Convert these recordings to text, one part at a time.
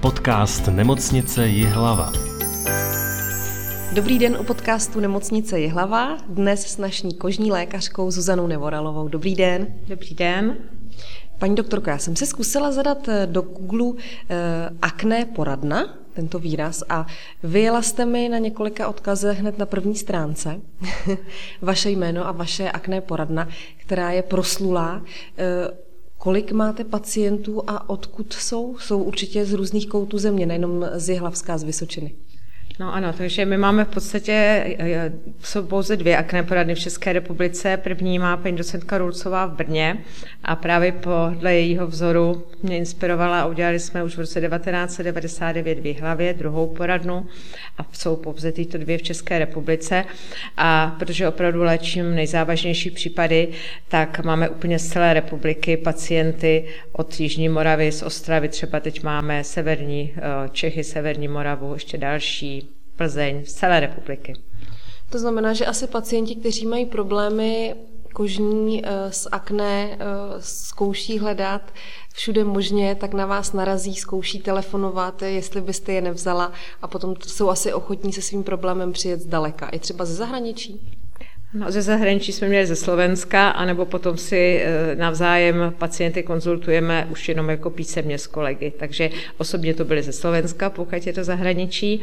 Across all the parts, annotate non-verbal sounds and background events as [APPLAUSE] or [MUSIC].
Podcast Nemocnice Jihlava. Dobrý den u podcastu Nemocnice Jihlava. Dnes s naší kožní lékařkou Zuzanou Nevoralovou. Dobrý den. Dobrý den. Paní doktorko, já jsem se zkusila zadat eh, do Google eh, akné poradna, tento výraz, a vyjela jste mi na několika odkazech hned na první stránce [LAUGHS] vaše jméno a vaše akné poradna, která je proslulá. Eh, Kolik máte pacientů a odkud jsou? Jsou určitě z různých koutů země, nejenom z Jihlavská, z Vysočiny. No ano, takže my máme v podstatě, eh, jsou pouze dvě akné poradny v České republice. První má paní docentka Rulcová v Brně a právě podle jejího vzoru mě inspirovala a udělali jsme už v roce 1999 v Jihlavě druhou poradnu a jsou pouze tyto dvě v České republice. A protože opravdu léčím nejzávažnější případy, tak máme úplně z celé republiky pacienty od Jižní Moravy, z Ostravy, třeba teď máme severní eh, Čechy, severní Moravu, ještě další, Plzeň, z celé republiky. To znamená, že asi pacienti, kteří mají problémy kožní eh, s akné, eh, zkouší hledat všude možně, tak na vás narazí, zkouší telefonovat, jestli byste je nevzala a potom jsou asi ochotní se svým problémem přijet zdaleka, i třeba ze zahraničí. No, ze zahraničí jsme měli ze Slovenska, anebo potom si eh, navzájem pacienty konzultujeme už jenom jako písemně s kolegy. Takže osobně to byly ze Slovenska, pokud je to zahraničí.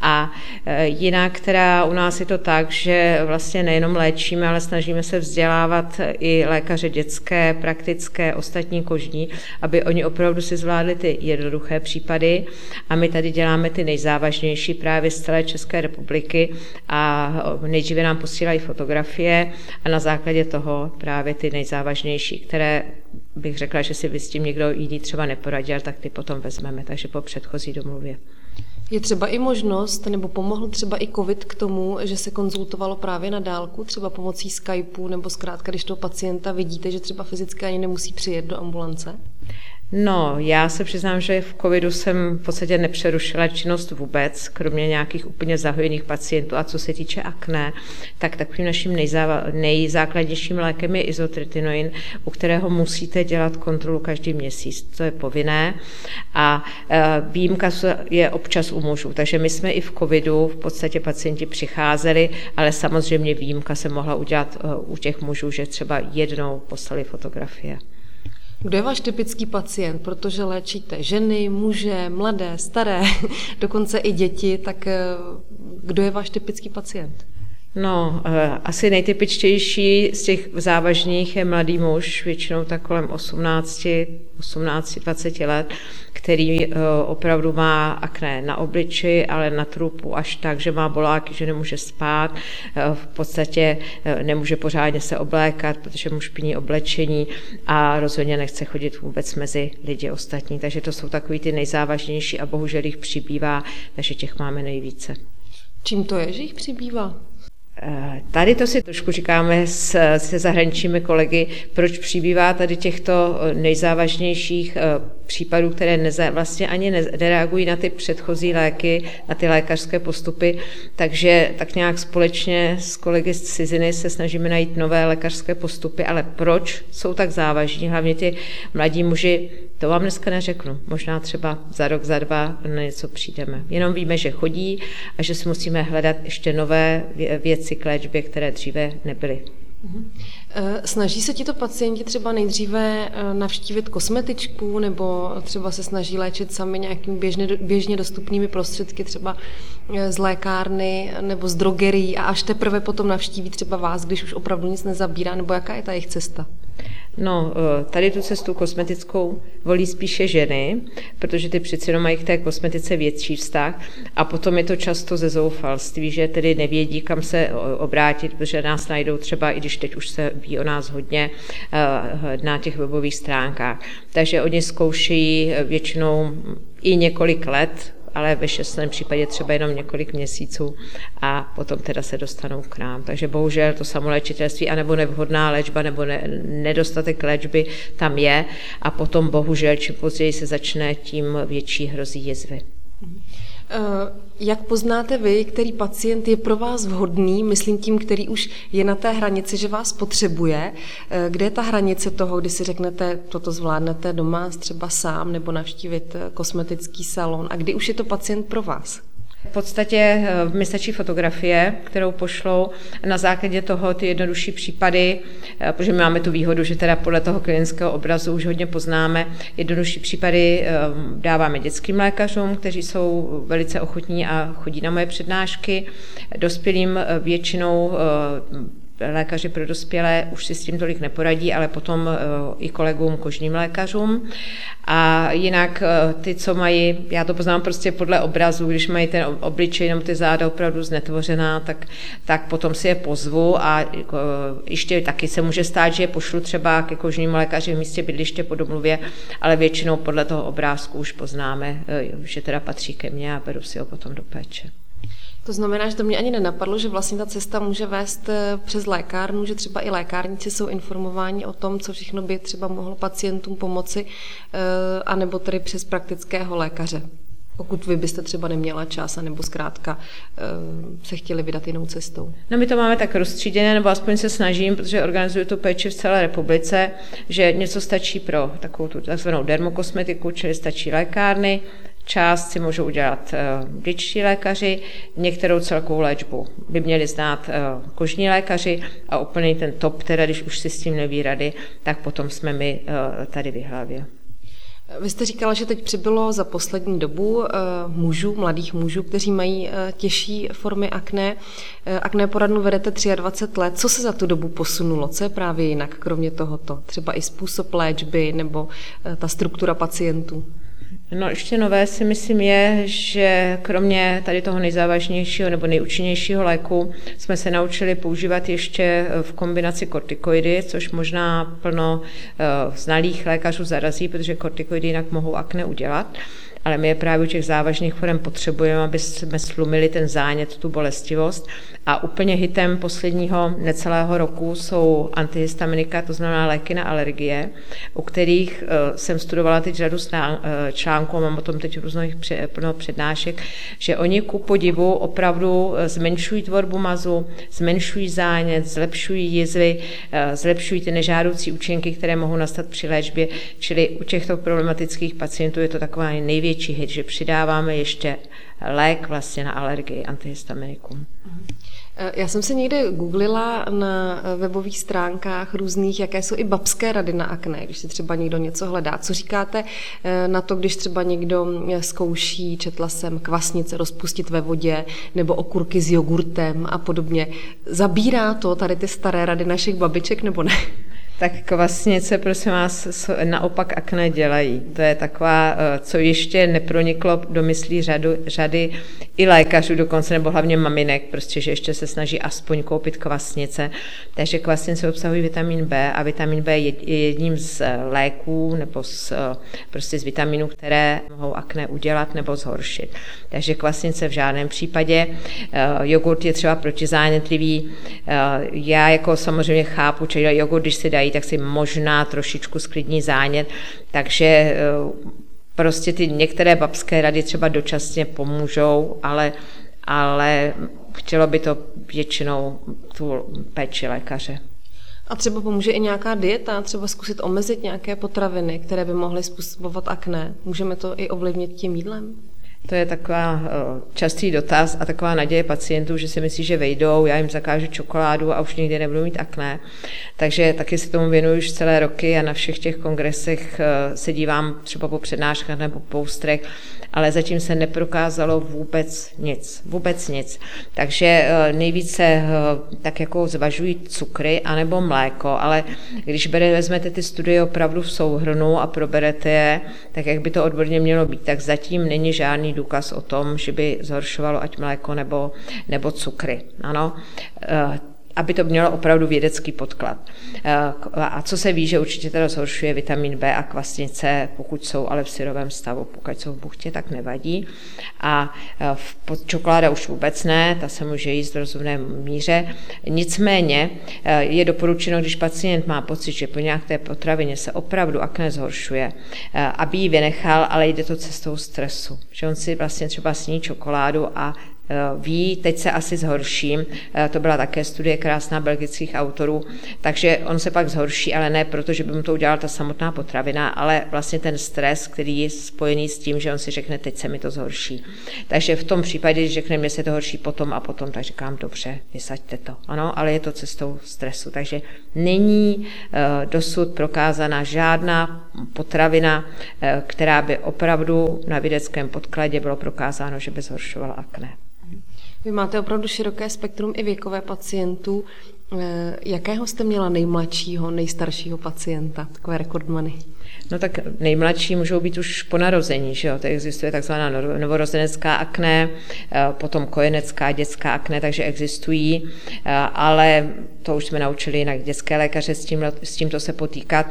A eh, jinak, která u nás je to tak, že vlastně nejenom léčíme, ale snažíme se vzdělávat i lékaře dětské, praktické, ostatní kožní, aby oni opravdu si zvládli ty jednoduché případy. A my tady děláme ty nejzávažnější právě z celé České republiky a nejdříve nám posílají fotografie a na základě toho právě ty nejzávažnější, které bych řekla, že si s tím někdo jiný třeba neporadil, tak ty potom vezmeme, takže po předchozí domluvě. Je třeba i možnost, nebo pomohl třeba i COVID k tomu, že se konzultovalo právě na dálku, třeba pomocí Skypeu, nebo zkrátka, když toho pacienta vidíte, že třeba fyzicky ani nemusí přijet do ambulance? No, já se přiznám, že v covidu jsem v podstatě nepřerušila činnost vůbec, kromě nějakých úplně zahojených pacientů. A co se týče akné, tak takovým naším nejzákladnějším lékem je izotretinoin, u kterého musíte dělat kontrolu každý měsíc. To je povinné. A e, výjimka je občas u mužů. Takže my jsme i v covidu v podstatě pacienti přicházeli, ale samozřejmě výjimka se mohla udělat e, u těch mužů, že třeba jednou poslali fotografie. Kdo je váš typický pacient? Protože léčíte ženy, muže, mladé, staré, [LAUGHS] dokonce i děti, tak eh, kdo je váš typický pacient? No, eh, asi nejtypičtější z těch závažných je mladý muž, většinou tak kolem 18, 18-20 let, který eh, opravdu má akné na obliči, ale na trupu až tak, že má boláky, že nemůže spát, eh, v podstatě nemůže pořádně se oblékat, protože mu špiní oblečení a rozhodně nechce chodit vůbec mezi lidi ostatní. Takže to jsou takový ty nejzávažnější a bohužel jich přibývá, takže těch máme nejvíce. Čím to je, že jich přibývá? Tady to si trošku říkáme se zahraničními kolegy, proč přibývá tady těchto eh, nejzávažnějších eh, případů, které neza, vlastně ani nereagují na ty předchozí léky, na ty lékařské postupy, takže tak nějak společně s kolegy z ciziny se snažíme najít nové lékařské postupy, ale proč jsou tak závažní, hlavně ty mladí muži, to vám dneska neřeknu. Možná třeba za rok, za dva na něco přijdeme. Jenom víme, že chodí a že si musíme hledat ještě nové věci k léčbě, které dříve nebyly. Mhm. Eh, snaží se tito pacienti třeba nejdříve eh, navštívit kosmetičku nebo třeba se snaží léčit sami nějakými běžně, běžně dostupnými prostředky, třeba eh, z lékárny nebo z drogerí a až teprve potom navštíví třeba vás, když už opravdu nic nezabírá, nebo jaká je ta jejich cesta? No, eh, tady tu cestu kosmetickou volí spíše ženy, protože ty přeci jenom mají k té kosmetice větší vztah a potom je to často ze zoufalství, že tedy nevědí, kam se obrátit, protože nás najdou třeba, i když teď už se ví o nás hodně, eh, na těch webových stránkách. Takže oni zkoušejí většinou i několik let ale ve šestém případě třeba jenom několik měsíců a potom teda se dostanou k nám. Takže bohužel to samoléčitelství anebo nevhodná léčba nebo ne, nedostatek léčby tam je a potom bohužel čím později se začne, tím větší hrozí jizvy. Jak poznáte vy, který pacient je pro vás vhodný, myslím tím, který už je na té hranici, že vás potřebuje? Kde je ta hranice toho, kdy si řeknete, toto zvládnete doma třeba sám nebo navštívit kosmetický salon a kdy už je to pacient pro vás? V podstatě eh, mi stačí fotografie, kterou pošlou. Na základě toho ty jednodušší případy, eh, protože my máme tu výhodu, že teda podle toho klinického obrazu už hodně poznáme, jednodušší případy eh, dáváme dětským lékařům, kteří jsou velice ochotní a chodí na moje přednášky. Dospělým většinou lékaři pro dospělé už si s tím tolik neporadí, ale potom eh, i kolegům, kožním lékařům. A jinak eh, ty, co mají, já to poznám prostě podle obrazu, když mají ten obličej nebo ty záda opravdu znetvořená, tak, tak potom si je pozvu a eh, ještě taky se může stát, že je pošlu třeba ke kožnímu lékaři v místě bydliště po domluvě, ale většinou podle toho obrázku už poznáme, že teda patří ke mně a beru si ho potom do péče. To znamená, že to mě ani nenapadlo, že vlastně ta cesta může vést eh, přes lékárnu, že třeba i lékárníci jsou informováni o tom, co všechno by třeba mohlo pacientům pomoci, eh, anebo tedy přes praktického lékaře. Pokud vy byste třeba neměla čas, nebo zkrátka eh, se chtěli vydat jinou cestou. No my to máme tak rozstříděné, nebo aspoň se snažím, protože organizuju tu péči v celé republice, že něco stačí pro takovou tu takzvanou dermokosmetiku, čili stačí lékárny, Část si můžou udělat eh, dětští lékaři, některou celkovou léčbu by měli znát eh, kožní lékaři a úplný ten top, teda když už si s tím neví rady, tak potom jsme my eh, tady v hlavě. Vy jste říkala, že teď přibylo za poslední dobu mužů, mladých mužů, kteří mají těžší formy akné. Akné poradnu vedete 23 let. Co se za tu dobu posunulo? Co je právě jinak, kromě tohoto? Třeba i způsob léčby nebo ta struktura pacientů? No ještě nové si myslím je, že kromě tady toho nejzávažnějšího nebo nejúčinnějšího léku jsme se naučili používat ještě v kombinaci kortikoidy, což možná plno eh, znalých lékařů zarazí, protože kortikoidy jinak mohou akne udělat ale my je právě u těch závažných forem potřebujeme, aby jsme slumili ten zánět, tu bolestivost. A úplně hitem posledního necelého roku jsou antihistaminika, to znamená léky na alergie, u kterých uh, jsem studovala teď řadu uh, článků, mám o tom teď různých přednášek, že oni ku podivu opravdu uh, zmenšují tvorbu mazu, zmenšují zánět, zlepšují jizvy, zlepšují ty nežádoucí účinky, které mohou nastat při léčbě, čili u těchto problematických pacientů je to taková největší největší hit, že přidáváme ještě lék vlastně na alergii antihistaminikum. Eh, já jsem se někde googlila na webových stránkách různých, jaké jsou i babské rady na akné, když si třeba někdo něco hledá. Co říkáte eh, na to, když třeba někdo eh, zkouší, četla jsem kvasnice rozpustit ve vodě nebo okurky s jogurtem a podobně. Zabírá to tady ty staré rady našich babiček nebo ne? Tak kvasnice, prosím vás, naopak akné dělají. To je taková, eh, co ještě neproniklo do myslí řadu, řady i lékařů dokonce, nebo hlavně maminek, prostě, že ještě se snaží aspoň koupit kvasnice. Takže kvasnice obsahují vitamin B a vitamin B je jedním z eh, léků nebo z, eh, prostě z vitaminů, které mohou akné udělat nebo zhoršit. Takže kvasnice v žádném případě. Jogurt je třeba protizánětlivý. Já jako samozřejmě chápu, že jogurt, když si dají dají, tak si možná trošičku sklidní zánět, takže eh, prostě ty některé babské rady třeba dočasně pomůžou, ale, ale chtělo by to většinou tu péči lékaře. A třeba pomůže i nějaká dieta, třeba zkusit omezit nějaké potraviny, které by mohly způsobovat akné. Můžeme to i ovlivnit tím jídlem? To je taková eh, častý dotaz a taková naděje pacientů, že si myslí, že vejdou, já jim zakážu čokoládu a už nikdy nebudou mít akné. Takže taky se tomu věnuju už celé roky a na všech těch kongresech eh, se dívám třeba po přednáškách nebo po poustrech, ale zatím se neprokázalo vůbec nic. Vůbec nic. Takže eh, nejvíce tak jako zvažují cukry anebo mléko, ale když bere, vezmete ty studie opravdu v souhrnu a proberete je, tak jak by to odborně mělo být, tak zatím není žádný důkaz o tom, že by zhoršovalo ať mléko nebo, nebo cukry. Ano. Aby to mělo opravdu vědecký podklad. Eh, a co se ví, že určitě to zhoršuje vitamin B a kvasnice, pokud jsou ale v syrovém stavu, pokud jsou v buchtě, tak nevadí. A eh, čokoláda už vůbec ne, ta se může jíst v rozumné míře. Nicméně eh, je doporučeno, když pacient má pocit, že po nějaké potravině se opravdu akné zhoršuje, aby ji vynechal, ale jde to cestou stresu. Že on si vlastně třeba sní čokoládu a ví, teď se asi zhorším, eh, to byla také studie krásná belgických autorů, takže on se pak zhorší, ale ne proto, že by mu to udělala ta samotná potravina, ale vlastně ten stres, který je spojený s tím, že on si řekne, teď se mi to zhorší. Takže v tom případě, když řekne, mě se to horší potom a potom, tak říkám, dobře, vysaďte to. Ano, ale je to cestou stresu. Takže není eh, dosud prokázána žádná potravina, která by opravdu na vědeckém podkladě bylo prokázáno, že by zhoršovala akné. Vy máte opravdu široké spektrum i věkové pacientů. Eh, jakého jste měla nejmladšího, nejstaršího pacienta, takové rekordmany? No tak nejmladší můžou být už po narození, že jo? To existuje takzvaná novorozenecká akné, eh, potom kojenecká dětská akné, takže existují, eh, ale to už jsme naučili jinak dětské lékaře s, tím, s tímto se potýkat,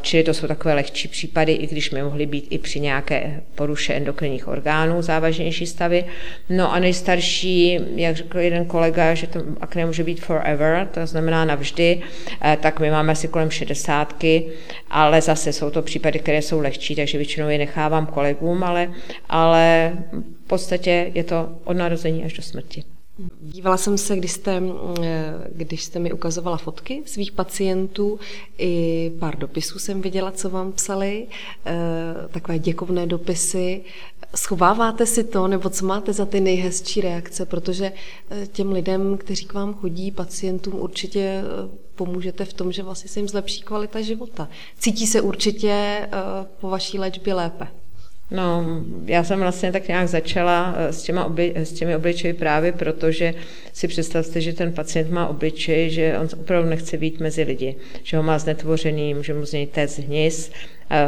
čili to jsou takové lehčí případy, i když by mohly být i při nějaké poruše endokrinních orgánů závažnější stavy. No a nejstarší, jak řekl jeden kolega, že to akné může být forever, to znamená navždy, tak my máme asi kolem šedesátky, ale zase jsou to případy, které jsou lehčí, takže většinou je nechávám kolegům, ale, ale v podstatě je to od narození až do smrti. Dívala jsem se, když jste, když jste mi ukazovala fotky svých pacientů, i pár dopisů jsem viděla, co vám psali, eh, takové děkovné dopisy. Schováváte si to, nebo co máte za ty nejhezčí reakce, protože eh, těm lidem, kteří k vám chodí, pacientům určitě eh, pomůžete v tom, že vlastně se jim zlepší kvalita života. Cítí se určitě po vaší léčbě lépe. No, já jsem vlastně tak nějak začala eh, s, těma obli, s těmi obličeji právě proto, že si představte, že ten pacient má obličej, že on opravdu nechce být mezi lidi, že ho má znetvořený, může mu z něj téct hnis,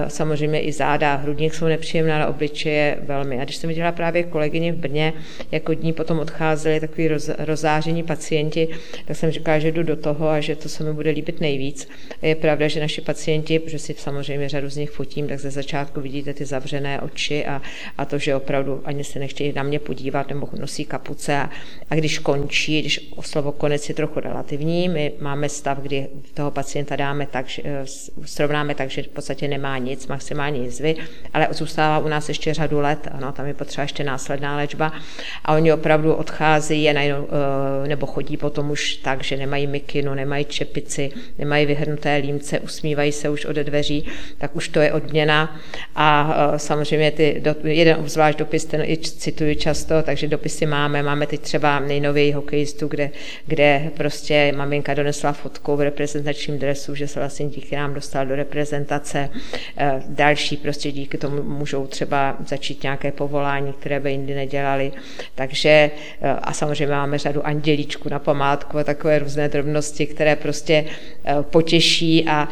Samozřejmě i záda, hrudník jsou nepříjemná na obličeje velmi. A když jsem viděla právě kolegyně v Brně, jak od ní potom odcházeli takový roz, rozáření pacienti, tak jsem říkala, že jdu do toho a že to se mi bude líbit nejvíc. A je pravda, že naši pacienti, protože si samozřejmě řadu z nich fotím, tak ze začátku vidíte ty zavřené oči a, a to, že opravdu ani se nechtějí na mě podívat nebo nosí kapuce. A, a když končí, když slovo konec je trochu relativní, my máme stav, kdy toho pacienta dáme tak, eh, srovnáme tak, že v podstatě nemá nic, maximálně jizvy, ale zůstává u nás ještě řadu let, ano, tam je potřeba ještě následná léčba. A oni opravdu odcházejí najednou, eh, nebo chodí potom už tak, že nemají mikinu, nemají čepici, nemají vyhrnuté límce, usmívají se už od dveří, tak už to je odměna. A eh, samozřejmě ty, jeden obzvlášť dopis, ten i cituji často, takže dopisy máme, máme teď třeba nejnověji hokejistu, kde, kde prostě maminka donesla fotku v reprezentačním dresu, že se vlastně díky nám dostal do reprezentace. Eh, další prostě díky tomu můžou třeba začít nějaké povolání, které by jindy nedělali. Takže eh, a samozřejmě máme řadu andělíčků na památku a takové různé drobnosti, které prostě eh, potěší a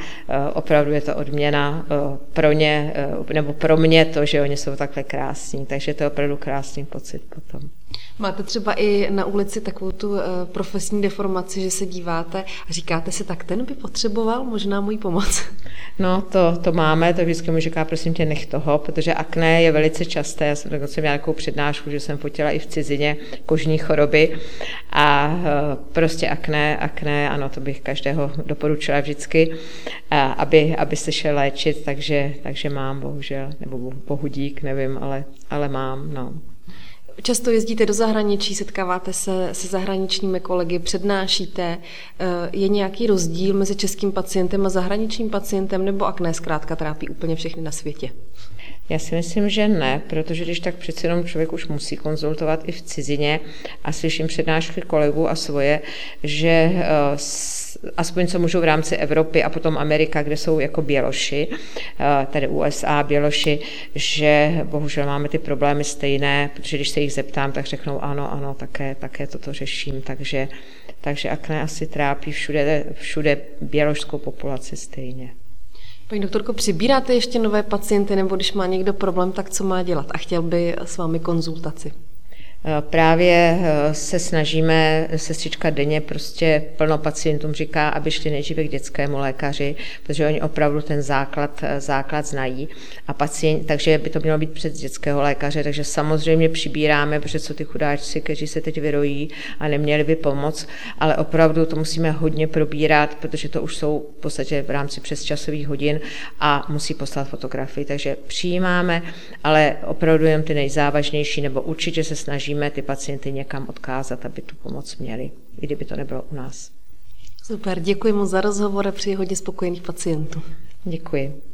opravdu je to odměna pro ně, nebo pro mě to, že oni jsou takhle krásní. Takže to je opravdu krásný pocit potom. Máte třeba i na ulici takovou tu profesní deformaci, že se díváte a říkáte si, tak ten by potřeboval možná můj pomoc. [LAUGHS] No, to, to máme, to vždycky mu říká, prosím tě, nech toho, protože akné je velice časté. Já jsem dokonce měla nějakou přednášku, že jsem fotila i v cizině kožní choroby a e, prostě akné, akné, ano, to bych každého doporučila vždycky, aby, aby se šel léčit, takže, takže mám, bohužel, nebo bohu dík, nevím, ale, ale mám, no. Často jezdíte do zahraničí, setkáváte se se zahraničními kolegy, přednášíte. Eh, je nějaký rozdíl mezi českým pacientem a zahraničním pacientem, nebo akné zkrátka trápí úplně všechny na světě? Já si myslím, že ne, protože když tak přeci jenom člověk už musí konzultovat i v cizině a slyším přednášky kolegů a svoje, že eh, aspoň co můžu v rámci Evropy a potom Amerika, kde jsou jako Běloši, eh, tady USA, Běloši, že bohužel máme ty problémy stejné, protože když se jich zeptám, tak řeknou ano, ano, také, také toto řeším, takže, takže akné asi trápí všude, všude běložskou populaci stejně. Paní doktorko, přibíráte ještě nové pacienty, nebo když má někdo problém, tak co má dělat a chtěl by s vámi konzultaci? Eh, právě eh, se snažíme, sestřička denně prostě plno pacientům říká, aby šli nejdříve k dětskému lékaři, protože oni opravdu ten základ, eh, základ znají. A pacient, takže by to mělo být před dětského lékaře, takže samozřejmě přibíráme, protože jsou ty chudáčci, kteří se teď vyrojí a neměli by pomoc, ale opravdu to musíme hodně probírat, protože to už jsou v podstatě v rámci přesčasových hodin a musí poslat fotografii. Takže přijímáme, ale opravdu jen ty nejzávažnější, nebo určitě se snaží snažíme ty pacienty někam odkázat, aby tu pomoc měli, i kdyby to nebylo u nás. Super, děkuji mu za rozhovor a přeji hodně spokojených pacientů. Děkuji.